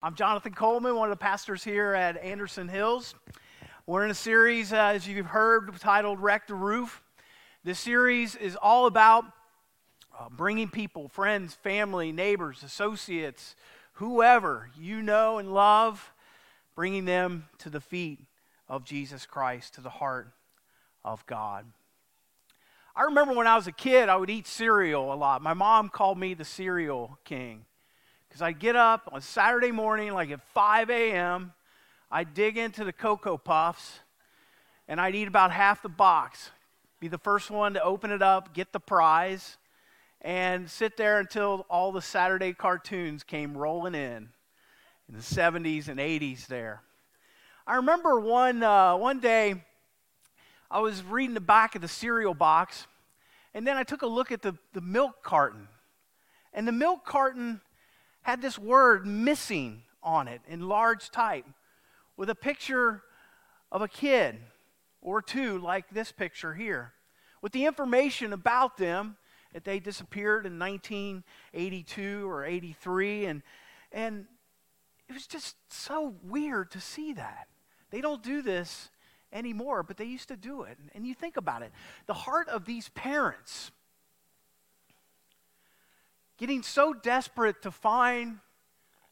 I'm Jonathan Coleman, one of the pastors here at Anderson Hills. We're in a series, uh, as you've heard, titled Wreck the Roof. This series is all about uh, bringing people, friends, family, neighbors, associates, whoever you know and love, bringing them to the feet of Jesus Christ, to the heart of God. I remember when I was a kid, I would eat cereal a lot. My mom called me the cereal king. Because I'd get up on Saturday morning, like at 5 a.m., I'd dig into the Cocoa Puffs, and I'd eat about half the box. Be the first one to open it up, get the prize, and sit there until all the Saturday cartoons came rolling in in the 70s and 80s there. I remember one, uh, one day I was reading the back of the cereal box, and then I took a look at the, the milk carton. And the milk carton had this word missing on it in large type with a picture of a kid or two, like this picture here, with the information about them that they disappeared in 1982 or 83. And, and it was just so weird to see that. They don't do this anymore, but they used to do it. And you think about it the heart of these parents getting so desperate to find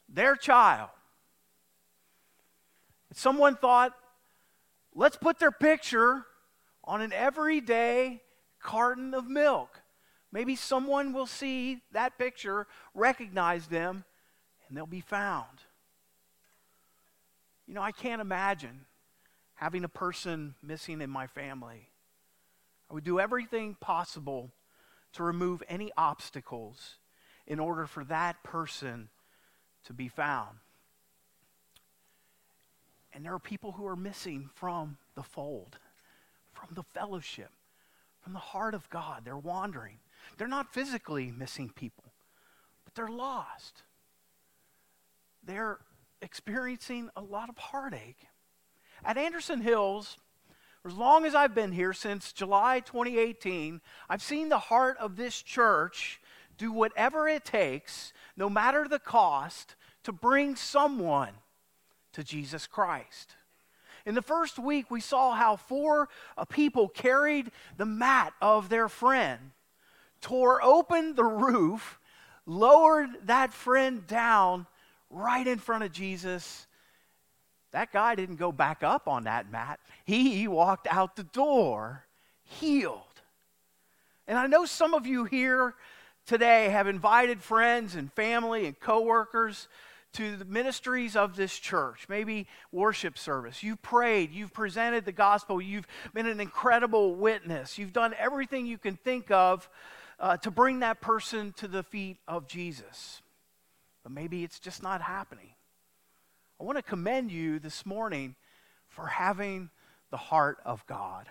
their child. Someone thought, let's put their picture on an everyday carton of milk. Maybe someone will see that picture, recognize them, and they'll be found. You know, I can't imagine having a person missing in my family. I would do everything possible to remove any obstacles in order for that person to be found. And there are people who are missing from the fold, from the fellowship, from the heart of God. They're wandering. They're not physically missing people, but they're lost. They're experiencing a lot of heartache. At Anderson Hills, as long as I've been here, since July 2018, I've seen the heart of this church do whatever it takes, no matter the cost, to bring someone to Jesus Christ. In the first week, we saw how four uh, people carried the mat of their friend, tore open the roof, lowered that friend down right in front of Jesus. That guy didn't go back up on that mat, he walked out the door healed. And I know some of you here today have invited friends and family and coworkers to the ministries of this church, maybe worship service. You've prayed, you've presented the gospel, you've been an incredible witness, you've done everything you can think of uh, to bring that person to the feet of Jesus. But maybe it's just not happening. I want to commend you this morning for having the heart of God.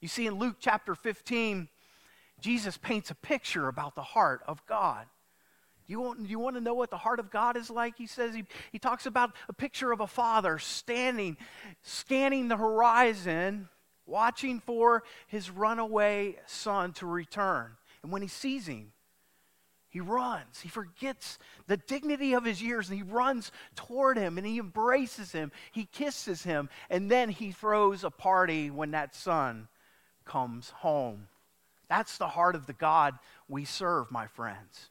You see, in Luke chapter 15, Jesus paints a picture about the heart of God. You want, you want to know what the heart of God is like? He says, he, he talks about a picture of a father standing, scanning the horizon, watching for his runaway son to return. And when he sees him, he runs. He forgets the dignity of his years and he runs toward him and he embraces him. He kisses him. And then he throws a party when that son comes home. That's the heart of the God we serve, my friends.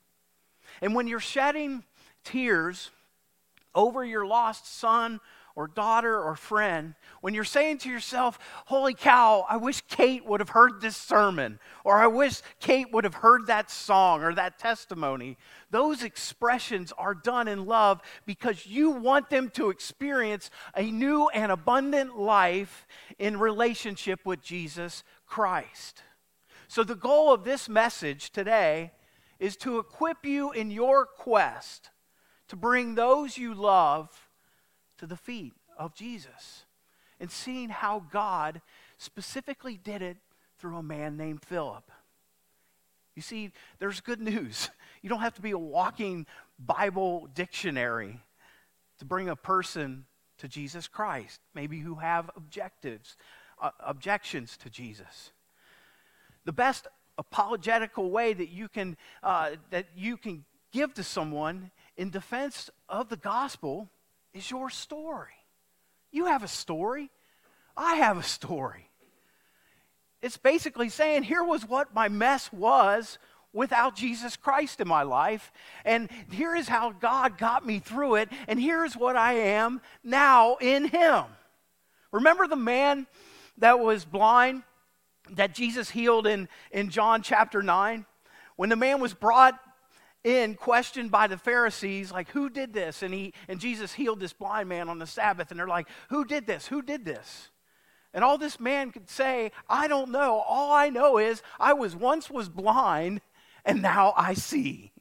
And when you're shedding tears over your lost son or daughter or friend, when you're saying to yourself, Holy cow, I wish Kate would have heard this sermon, or I wish Kate would have heard that song or that testimony, those expressions are done in love because you want them to experience a new and abundant life in relationship with Jesus Christ. So, the goal of this message today is to equip you in your quest to bring those you love to the feet of Jesus and seeing how God specifically did it through a man named Philip. You see, there's good news. You don't have to be a walking Bible dictionary to bring a person to Jesus Christ, maybe who have objectives, uh, objections to Jesus the best apologetical way that you can, uh, that you can give to someone in defense of the gospel is your story. You have a story. I have a story. It's basically saying, here was what my mess was without Jesus Christ in my life. And here is how God got me through it. And here's what I am now in Him. Remember the man that was blind that Jesus healed in, in John chapter 9? When the man was brought in, questioned by the Pharisees, like, who did this? And, he, and Jesus healed this blind man on the Sabbath. And they're like, who did this? Who did this? And all this man could say, I don't know. All I know is I was once was blind and now I see.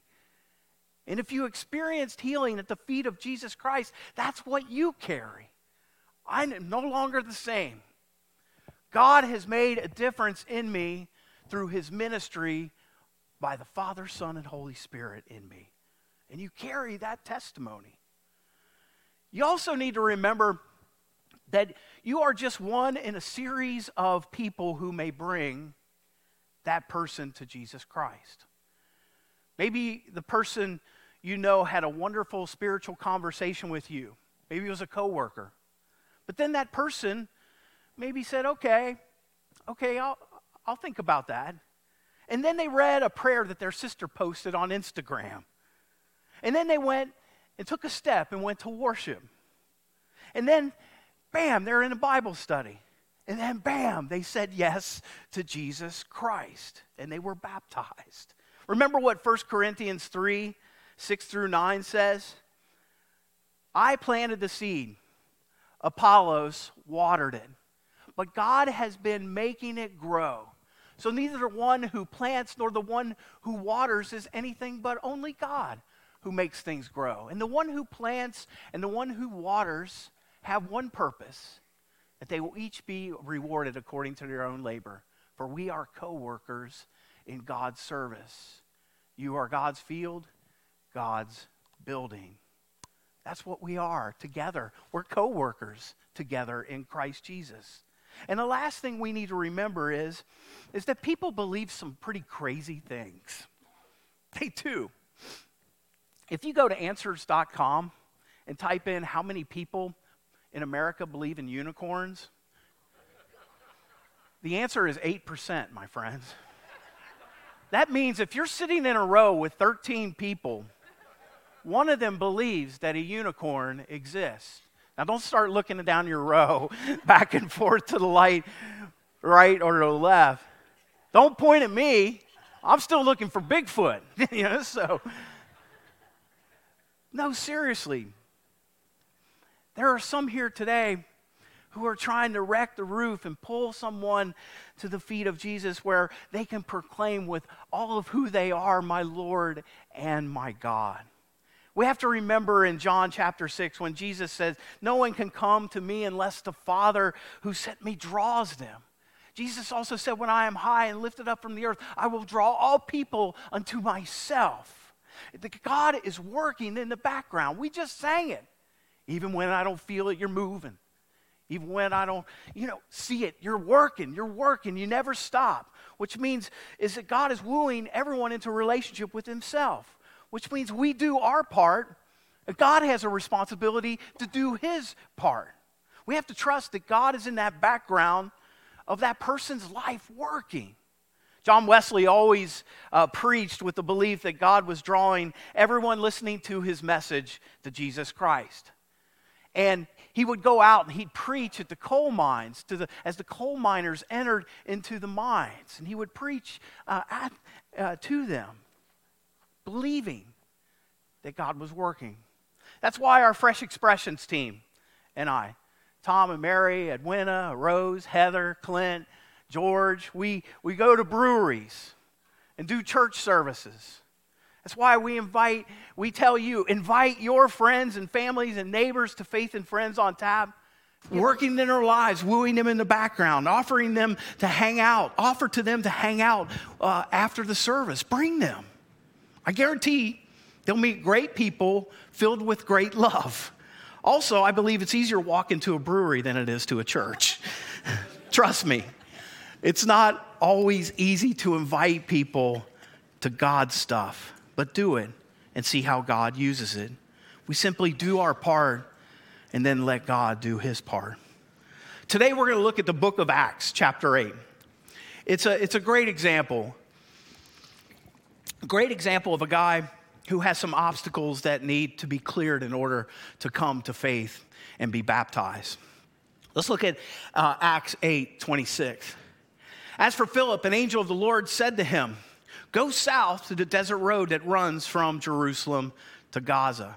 And if you experienced healing at the feet of Jesus Christ, that's what you carry. I am no longer the same. God has made a difference in me through his ministry by the Father, Son, and Holy Spirit in me. And you carry that testimony. You also need to remember that you are just one in a series of people who may bring that person to Jesus Christ. Maybe the person you know had a wonderful spiritual conversation with you. Maybe it was a coworker. But then that person maybe said, "Okay, okay, I'll I'll think about that." And then they read a prayer that their sister posted on Instagram. And then they went and took a step and went to worship. And then bam, they're in a Bible study. And then bam, they said yes to Jesus Christ and they were baptized. Remember what 1 Corinthians 3 6 through 9 says? I planted the seed, Apollos watered it, but God has been making it grow. So neither the one who plants nor the one who waters is anything but only God who makes things grow. And the one who plants and the one who waters have one purpose that they will each be rewarded according to their own labor. For we are co workers in God's service. You are God's field, God's building. That's what we are together. We're co workers together in Christ Jesus. And the last thing we need to remember is, is that people believe some pretty crazy things. They do. If you go to answers.com and type in how many people in America believe in unicorns, the answer is 8%, my friends. That means if you're sitting in a row with 13 people, one of them believes that a unicorn exists. Now, don't start looking down your row back and forth to the light, right or to the left. Don't point at me. I'm still looking for Bigfoot. you know, so. No, seriously. There are some here today who are trying to wreck the roof and pull someone to the feet of Jesus where they can proclaim with all of who they are, my Lord and my God. We have to remember in John chapter 6 when Jesus says, No one can come to me unless the Father who sent me draws them. Jesus also said, When I am high and lifted up from the earth, I will draw all people unto myself. God is working in the background. We just sang it. Even when I don't feel it, you're moving. Even when I don't, you know, see it, you're working, you're working, you never stop. Which means is that God is wooing everyone into a relationship with Himself, which means we do our part. God has a responsibility to do His part. We have to trust that God is in that background of that person's life working. John Wesley always uh, preached with the belief that God was drawing everyone listening to his message to Jesus Christ. And he would go out and he'd preach at the coal mines to the, as the coal miners entered into the mines. And he would preach uh, at, uh, to them, believing that God was working. That's why our Fresh Expressions team and I, Tom and Mary, Edwina, Rose, Heather, Clint, George, we, we go to breweries and do church services. That's why we invite, we tell you, invite your friends and families and neighbors to Faith and Friends on Tap. Working in their lives, wooing them in the background, offering them to hang out, offer to them to hang out uh, after the service. Bring them. I guarantee they'll meet great people filled with great love. Also, I believe it's easier to walk into a brewery than it is to a church. Trust me, it's not always easy to invite people to God's stuff but do it and see how God uses it. We simply do our part and then let God do his part. Today we're going to look at the book of Acts, chapter 8. It's a, it's a great example. Great example of a guy who has some obstacles that need to be cleared in order to come to faith and be baptized. Let's look at uh, Acts 8 26. As for Philip, an angel of the Lord said to him, Go south to the desert road that runs from Jerusalem to Gaza.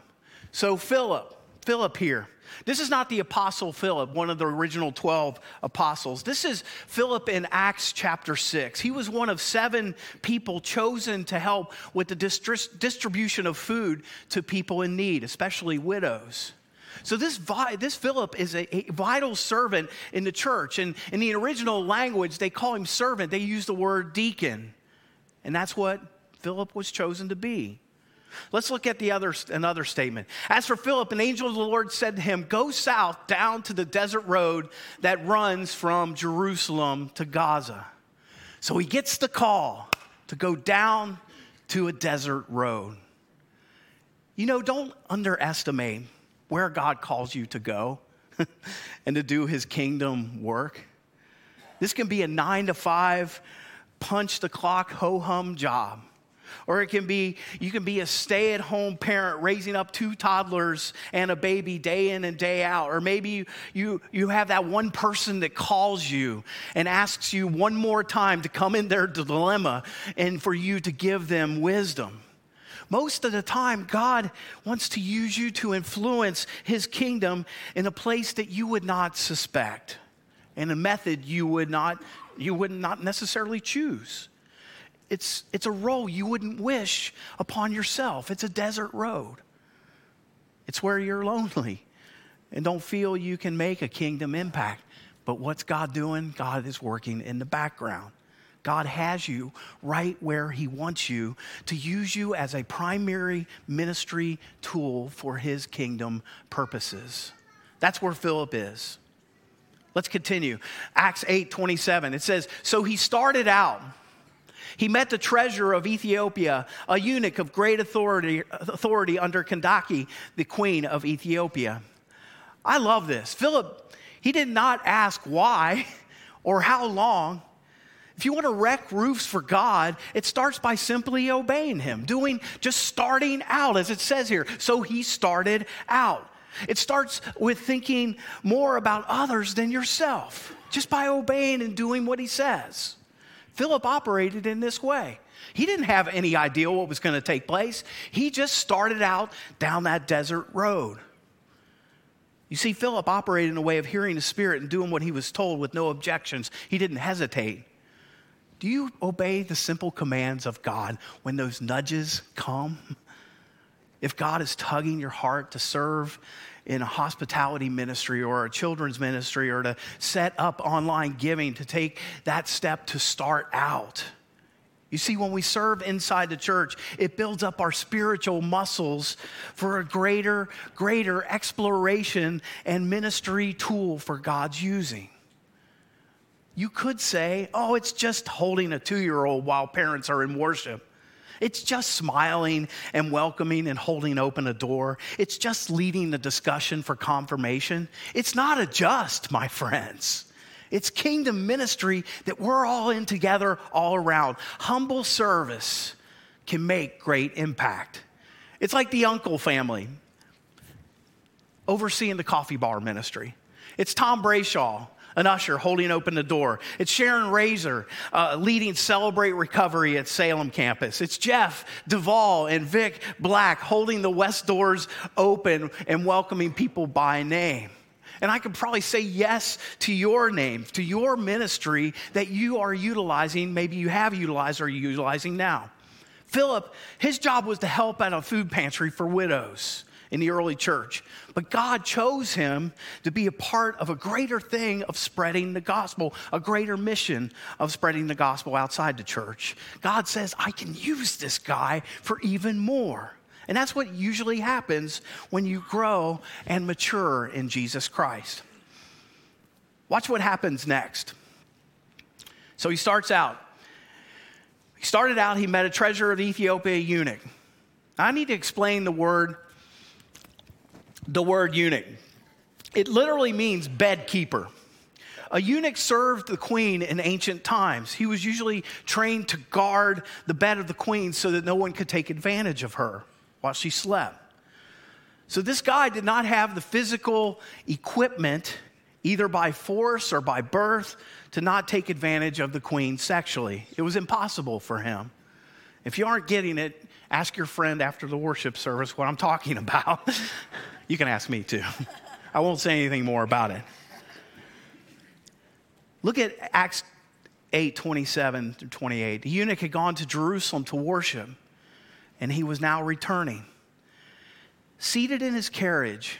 So, Philip, Philip here, this is not the apostle Philip, one of the original 12 apostles. This is Philip in Acts chapter 6. He was one of seven people chosen to help with the distribution of food to people in need, especially widows. So this, this Philip is a, a, vital servant in the church. And in the original language, they call him servant. They use the word deacon. And that's what Philip was chosen to be. Let's look at the other, another statement. As for Philip, an angel of the Lord said to him, Go south down to the desert road that runs from Jerusalem to Gaza. So he gets the call to go down to a desert road. You know, don't underestimate where God calls you to go and to do his kingdom work. This can be a nine to five, punch the clock, ho hum job. Or it can be, you can be a stay at home parent raising up two toddlers and a baby day in and day out. Or maybe you, you, have that one person that calls you and asks you one more time to come in their dilemma and for you to give them wisdom. Most of the time, God wants to use you to influence His kingdom in a place that you would not suspect, in a method you would not, you would not necessarily choose it's, it's a role you wouldn't wish upon yourself. It's a desert road. It's where you're lonely and don't feel you can make a kingdom impact. But what's God doing? God is working in the background. God has you right where He wants you to use you as a primary ministry tool for His kingdom purposes. That's where Philip is. Let's continue. Acts 8 27. It says, So he started out he met the treasurer of Ethiopia, a eunuch of great authority, authority under Candace, the queen of Ethiopia. I love this. Philip, he did not ask why or how long. If you want to wreck roofs for God, it starts by simply obeying Him, doing just starting out, as it says here. So he started out. It starts with thinking more about others than yourself, just by obeying and doing what He says. Philip operated in this way. He didn't have any idea what was going to take place. He just started out down that desert road. You see, Philip operated in a way of hearing the Spirit and doing what he was told with no objections. He didn't hesitate. Do you obey the simple commands of God when those nudges come? If God is tugging your heart to serve in a hospitality ministry or a children's ministry or to set up online giving, to take that step to start out. You see, when we serve inside the church, it builds up our spiritual muscles for a greater, greater exploration and ministry tool for God's using. You could say, oh, it's just holding a two year old while parents are in worship. It's just smiling and welcoming and holding open a door. It's just leading the discussion for confirmation. It's not a just, my friends. It's kingdom ministry that we're all in together all around. Humble service can make great impact. It's like the uncle family overseeing the coffee bar ministry. It's Tom Brayshaw an usher holding open the door. It's Sharon Razor uh, leading Celebrate Recovery at Salem campus. It's Jeff Duvall and Vic Black holding the west doors open and welcoming people by name. And I could probably say yes to your name, to your ministry that you are utilizing, maybe you have utilized or you're utilizing now. Philip, his job was to help at a food pantry for widows in the early church. But God chose him to be a part of a greater thing of spreading the gospel, a greater mission of spreading the gospel outside the church. God says, I can use this guy for even more. And that's what usually happens when you grow and mature in Jesus Christ. Watch what happens next. So he starts out. He started out, he met a treasurer of Ethiopia eunuch. I need to explain the word the word eunuch. It literally means bed keeper. A eunuch served the queen in ancient times. He was usually trained to guard the bed of the queen so that no one could take advantage of her while she slept. So, this guy did not have the physical equipment, either by force or by birth, to not take advantage of the queen sexually. It was impossible for him. If you aren't getting it, ask your friend after the worship service what I'm talking about. You can ask me too. I won't say anything more about it. Look at Acts 8 27 through 28. The eunuch had gone to Jerusalem to worship, and he was now returning. Seated in his carriage,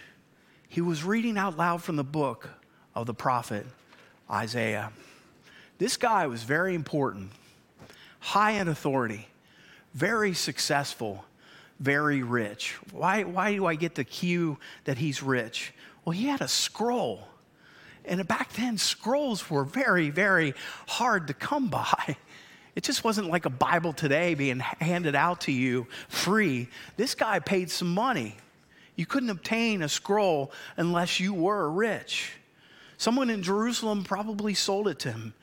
he was reading out loud from the book of the prophet Isaiah. This guy was very important, high in authority, very successful, very rich. Why, why do I get the cue that he's rich? Well, he had a scroll. And back then, scrolls were very, very hard to come by. It just wasn't like a Bible today being handed out to you free. This guy paid some money. You couldn't obtain a scroll unless you were rich. Someone in Jerusalem probably sold it to him,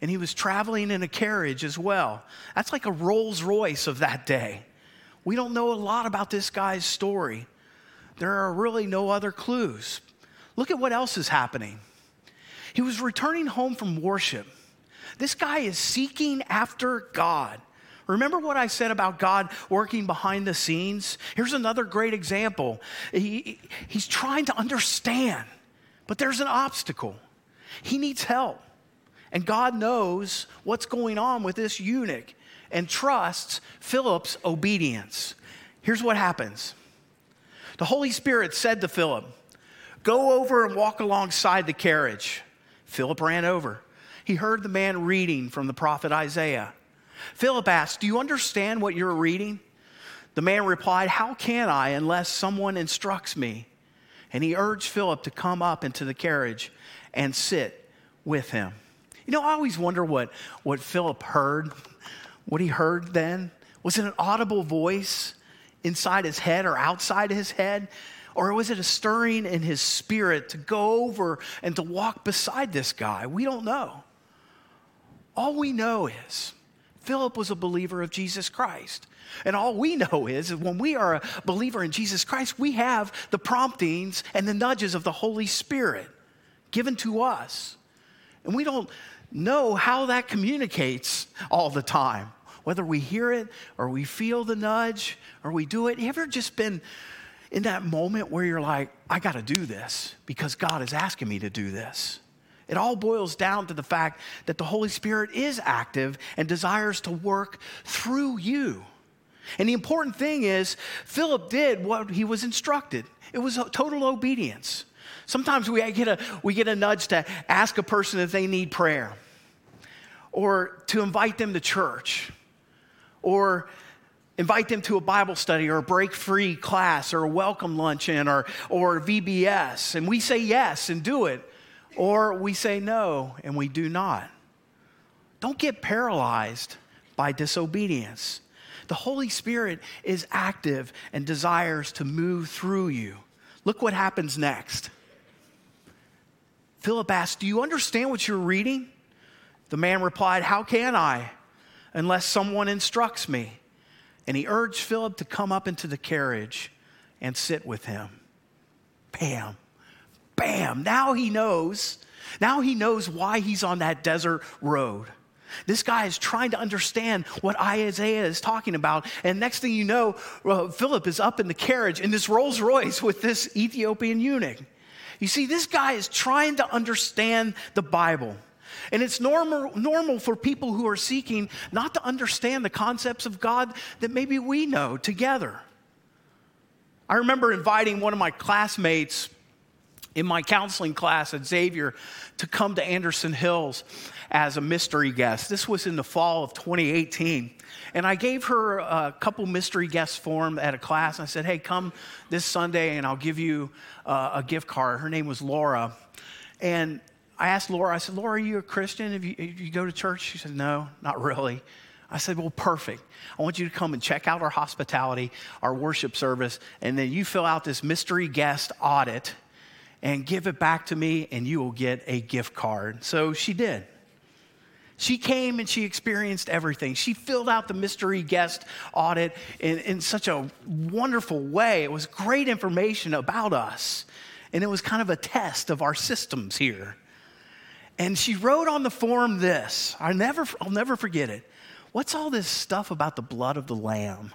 and he was traveling in a carriage as well. That's like a Rolls Royce of that day. We don't know a lot about this guy's story. There are really no other clues. Look at what else is happening. He was returning home from worship. This guy is seeking after God. Remember what I said about God working behind the scenes? Here's another great example. He, he's trying to understand, but there's an obstacle. He needs help. And God knows what's going on with this eunuch and trusts Philip's obedience. Here's what happens the Holy Spirit said to Philip, Go over and walk alongside the carriage. Philip ran over. He heard the man reading from the prophet Isaiah. Philip asked, Do you understand what you're reading? The man replied, How can I unless someone instructs me? And he urged Philip to come up into the carriage and sit with him. You know, I always wonder what, what Philip heard, what he heard then. Was it an audible voice inside his head or outside his head? Or was it a stirring in his spirit to go over and to walk beside this guy? We don't know. All we know is Philip was a believer of Jesus Christ. And all we know is that when we are a believer in Jesus Christ, we have the promptings and the nudges of the Holy Spirit given to us. And we don't know how that communicates all the time, whether we hear it or we feel the nudge or we do it. You ever just been in that moment where you're like, I got to do this because God is asking me to do this? It all boils down to the fact that the Holy Spirit is active and desires to work through you. And the important thing is, Philip did what he was instructed. It was total obedience. Sometimes we get, a, we get a nudge to ask a person if they need prayer, or to invite them to church, or invite them to a Bible study or a break free class or a welcome luncheon or, or VBS. And we say yes and do it or we say no and we do not. Don't get paralyzed by disobedience. The Holy Spirit is active and desires to move through you. Look what happens next. Philip asked, Do you understand what you're reading? The man replied, How can I, unless someone instructs me? And he urged Philip to come up into the carriage and sit with him. Bam bam, now he knows. Now he knows why he's on that desert road. This guy is trying to understand what Isaiah is talking about. And next thing you know, well, Philip is up in the carriage in this Rolls Royce with this Ethiopian eunuch. You see, this guy is trying to understand the Bible. And it's normal, normal for people who are seeking not to understand the concepts of God that maybe we know together. I remember inviting one of my classmates in my counseling class at Xavier to come to Anderson Hills as a mystery guest. This was in the fall of 2018. And I gave her a couple mystery guest form at a class. I said, hey, come this Sunday and I'll give you uh, a gift card. Her name was Laura. And I asked Laura, I said, Laura, are you a Christian? If you, you go to church? She said, no, not really. I said, Well, perfect. I want you to come and check out our hospitality, our worship service, and then you fill out this mystery guest audit and give it back to me, and you will get a gift card. So she did. She came and she experienced everything. She filled out the mystery guest audit in, in such a wonderful way. It was great information about us, and it was kind of a test of our systems here. And she wrote on the form this I never, I'll never forget it. What's all this stuff about the blood of the Lamb?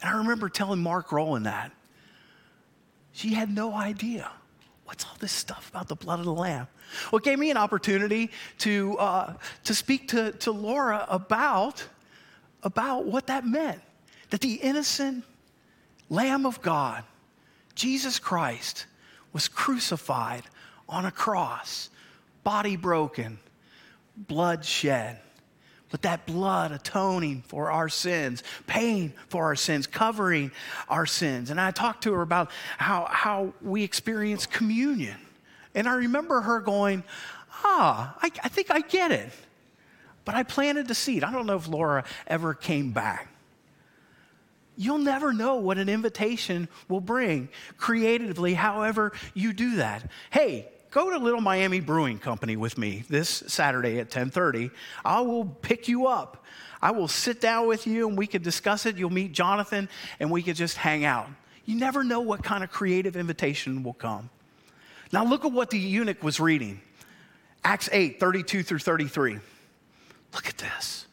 And I remember telling Mark Rowland that. She had no idea. What's all this stuff about the blood of the Lamb? Well, it gave me an opportunity to, uh, to speak to, to Laura about, about what that meant. That the innocent Lamb of God, Jesus Christ, was crucified on a cross, body broken, blood shed but that blood atoning for our sins, paying for our sins, covering our sins. And I talked to her about how, how we experience communion. And I remember her going, Ah, I, I think I get it. But I planted the seed. I don't know if Laura ever came back. You'll never know what an invitation will bring creatively, however, you do that. Hey, go to Little Miami Brewing Company with me this Saturday at 10:30. I will pick you up. I will sit down with you and we can discuss it. You'll meet Jonathan and we can just hang out. You never know what kind of creative invitation will come. Now look at what the eunuch was reading. Acts 8, 32 through 33. Look at this.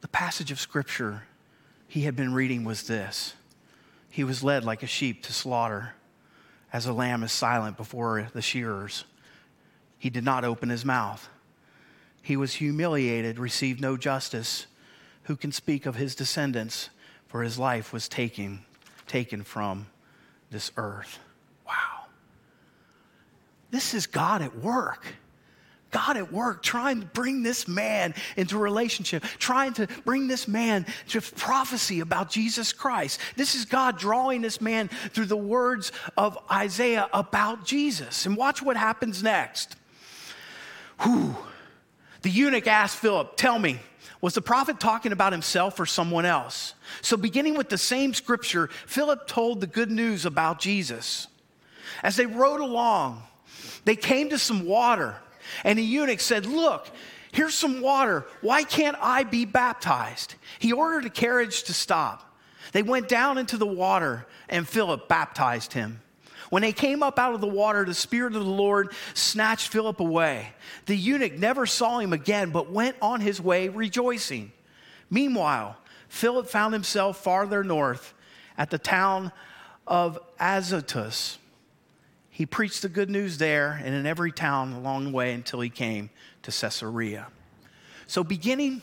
The passage of scripture he had been reading was this. He was led like a sheep to slaughter as a lamb is silent before the shearers. He did not open his mouth. He was humiliated, received no justice. Who can speak of his descendants? For his life was taken, taken from this earth. Wow. This is God at work. God at work trying to bring this man into relationship, trying to bring this man to prophecy about Jesus Christ. This is God drawing this man through the words of Isaiah about Jesus. And watch what happens next. Whew. The eunuch asked Philip, Tell me, was the prophet talking about himself or someone else? So, beginning with the same scripture, Philip told the good news about Jesus. As they rode along, they came to some water. And the eunuch said, Look, here's some water. Why can't I be baptized? He ordered a carriage to stop. They went down into the water, and Philip baptized him. When they came up out of the water, the Spirit of the Lord snatched Philip away. The eunuch never saw him again, but went on his way rejoicing. Meanwhile, Philip found himself farther north at the town of Azotus he preached the good news there and in every town along the way until he came to Caesarea. So, beginning,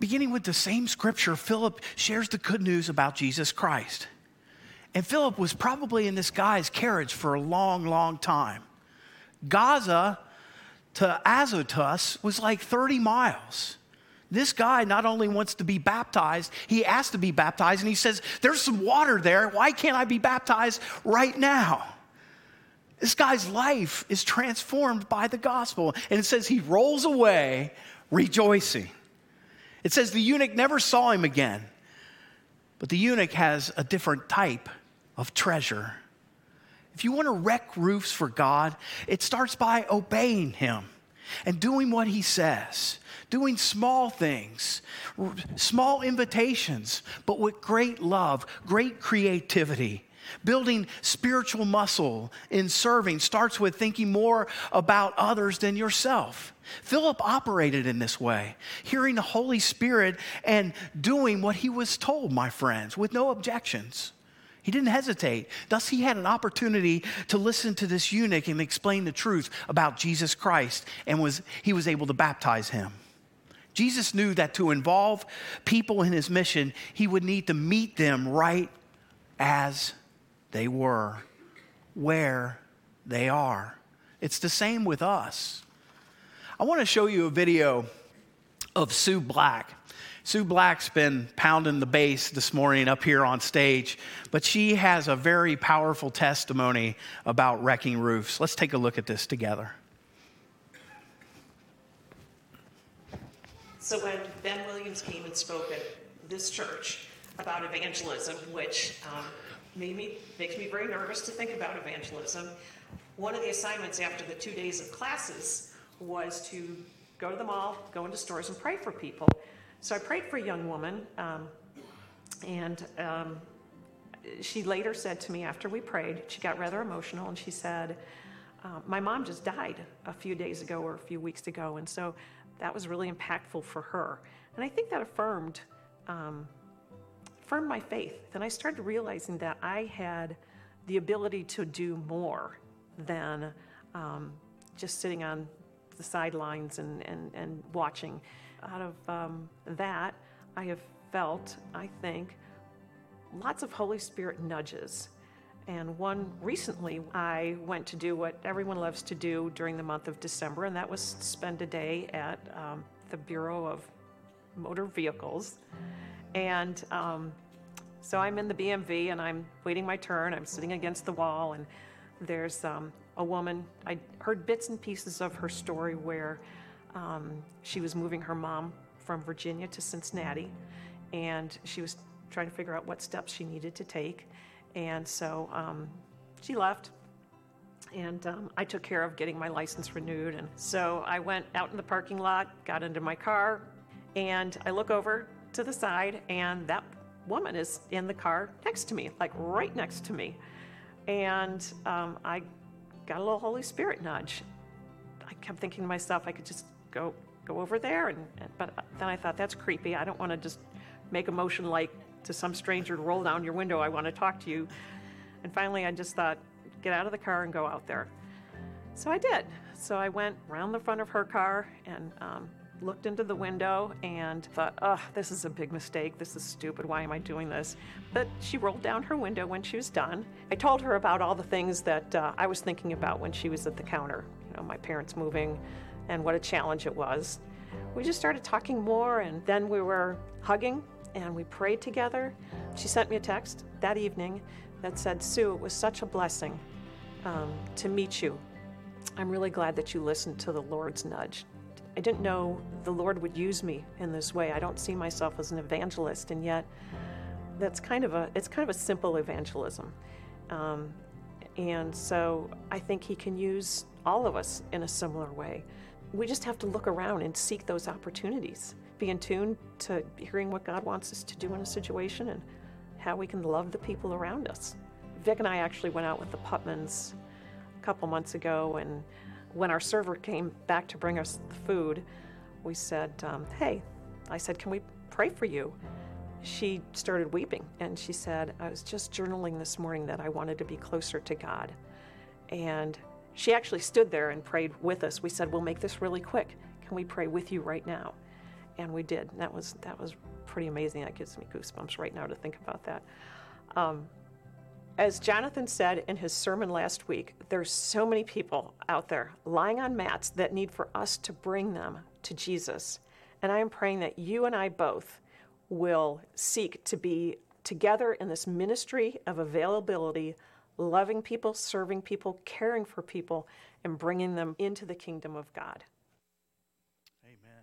beginning with the same scripture, Philip shares the good news about Jesus Christ. And Philip was probably in this guy's carriage for a long, long time. Gaza to Azotus was like 30 miles. This guy not only wants to be baptized, he asks to be baptized, and he says, There's some water there. Why can't I be baptized right now? This guy's life is transformed by the gospel. And it says he rolls away rejoicing. It says the eunuch never saw him again, but the eunuch has a different type of treasure. If you want to wreck roofs for God, it starts by obeying him and doing what he says doing small things, small invitations, but with great love, great creativity. Building spiritual muscle in serving starts with thinking more about others than yourself. Philip operated in this way, hearing the Holy Spirit and doing what he was told, my friends, with no objections. He didn't hesitate. Thus, he had an opportunity to listen to this eunuch and explain the truth about Jesus Christ, and was, he was able to baptize him. Jesus knew that to involve people in his mission, he would need to meet them right as they were, where they are. It's the same with us. I want to show you a video of Sue Black. Sue Black's been pounding the bass this morning up here on stage, but she has a very powerful testimony about wrecking roofs. Let's take a look at this together. So when Ben Williams came and spoke at this church about evangelism, which um, made me makes me very nervous to think about evangelism, one of the assignments after the two days of classes was to go to the mall, go into stores, and pray for people. So I prayed for a young woman, um, and um, she later said to me after we prayed, she got rather emotional, and she said, uh, My mom just died a few days ago or a few weeks ago, and so that was really impactful for her. And I think that affirmed, um, affirmed my faith. And I started realizing that I had the ability to do more than um, just sitting on the sidelines and, and, and watching. Out of um, that, I have felt, I think, lots of Holy Spirit nudges. And one recently, I went to do what everyone loves to do during the month of December, and that was spend a day at um, the Bureau of Motor Vehicles. And um, so I'm in the BMV and I'm waiting my turn. I'm sitting against the wall, and there's um, a woman. I heard bits and pieces of her story where um, she was moving her mom from Virginia to Cincinnati, and she was trying to figure out what steps she needed to take. And so um, she left, and um, I took care of getting my license renewed. And so I went out in the parking lot, got into my car, and I look over to the side, and that woman is in the car next to me, like right next to me. And um, I got a little Holy Spirit nudge. I kept thinking to myself, I could just go go over there, and, but then I thought that's creepy. I don't want to just make a motion like to some stranger to roll down your window. I want to talk to you. And finally, I just thought, get out of the car and go out there. So I did. So I went around the front of her car and um, looked into the window and thought, oh, this is a big mistake. This is stupid. Why am I doing this? But she rolled down her window when she was done. I told her about all the things that uh, I was thinking about when she was at the counter. You know, my parents moving and what a challenge it was. We just started talking more, and then we were hugging and we prayed together. She sent me a text that evening that said, Sue, it was such a blessing um, to meet you. I'm really glad that you listened to the Lord's nudge. I didn't know the Lord would use me in this way. I don't see myself as an evangelist, and yet that's kind of a it's kind of a simple evangelism. Um, and so I think He can use all of us in a similar way. We just have to look around and seek those opportunities be in tune to hearing what God wants us to do in a situation and how we can love the people around us. Vic and I actually went out with the Putmans a couple months ago, and when our server came back to bring us the food, we said, um, Hey, I said, Can we pray for you? She started weeping and she said, I was just journaling this morning that I wanted to be closer to God. And she actually stood there and prayed with us. We said, We'll make this really quick. Can we pray with you right now? and we did. That was that was pretty amazing. That gives me goosebumps right now to think about that. Um, as Jonathan said in his sermon last week, there's so many people out there lying on mats that need for us to bring them to Jesus. And I am praying that you and I both will seek to be together in this ministry of availability, loving people, serving people, caring for people, and bringing them into the kingdom of God. Amen.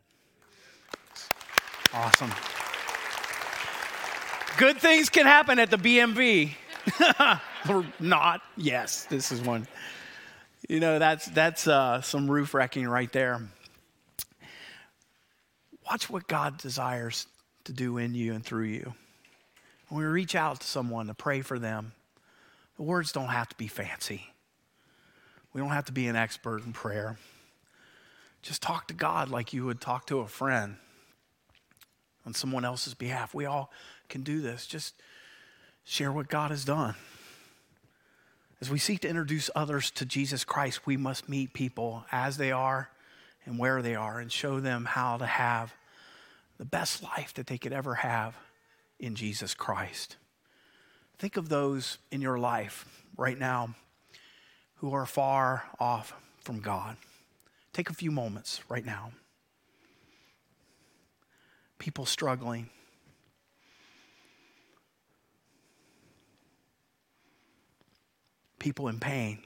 Awesome. Good things can happen at the BMV. or not. Yes, this is one. You know, that's, that's uh, some roof wrecking right there. Watch what God desires to do in you and through you. When we reach out to someone to pray for them, words don't have to be fancy. We don't have to be an expert in prayer. Just talk to God like you would talk to a friend on someone else's behalf. We all can do this. Just share what God has done. As we seek to introduce others to Jesus Christ, we must meet people as they are and where they are and show them how to have the best life that they could ever have in Jesus Christ. Think of those in your life right now who are far off from God. Take a few moments right now people struggling. People in pain.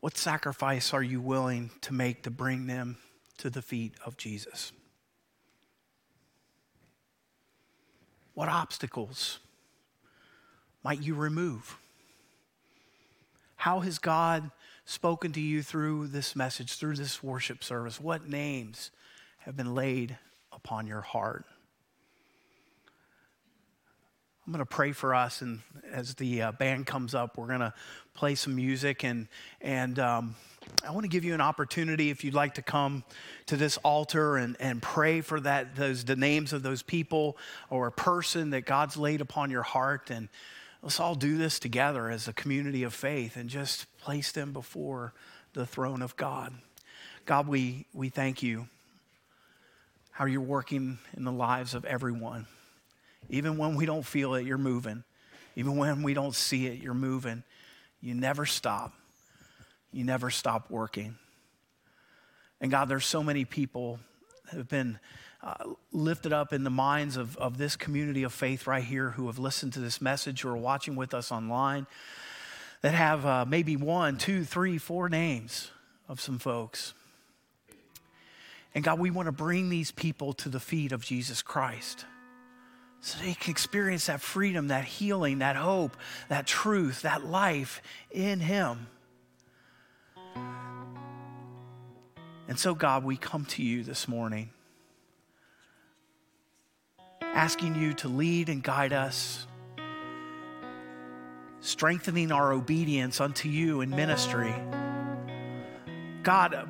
What sacrifice are you willing to make to bring them to the feet of Jesus? What obstacles might you remove? How has God spoken to you through this message, through this worship service? What names have been laid upon your heart? I'm going to pray for us, and as the uh, band comes up, we're going to play some music, and and um, I want to give you an opportunity if you'd like to come to this altar and, and pray for that those the names of those people or a person that God's laid upon your heart, and let's all do this together as a community of faith and just place them before the throne of God. God, we we thank you how you're working in the lives of everyone. Even when we don't feel it, you're moving. Even when we don't see it, you're moving. You never stop. You never stop working. And God, there's so many people that have been uh, lifted up in the minds of, of this community of faith right here who have listened to this message, or are watching with us online, that have uh, maybe one, two, three, four names of some folks. And God, we want to bring these people to the feet of Jesus Christ so they can experience that freedom, that healing, that hope, that truth, that life in Him. And so, God, we come to you this morning, asking you to lead and guide us, strengthening our obedience unto you in ministry. God,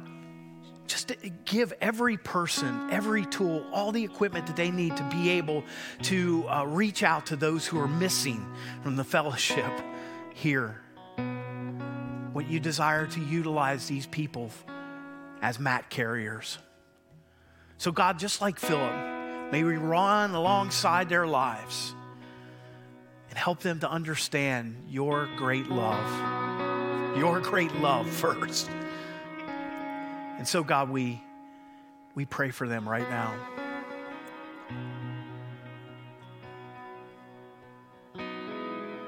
just give every person every tool, all the equipment that they need to be able to uh, reach out to those who are missing from the fellowship here. What you desire to utilize these people as mat carriers. So, God, just like Philip, may we run alongside their lives and help them to understand your great love. Your great love first. And so, God, we, we pray for them right now.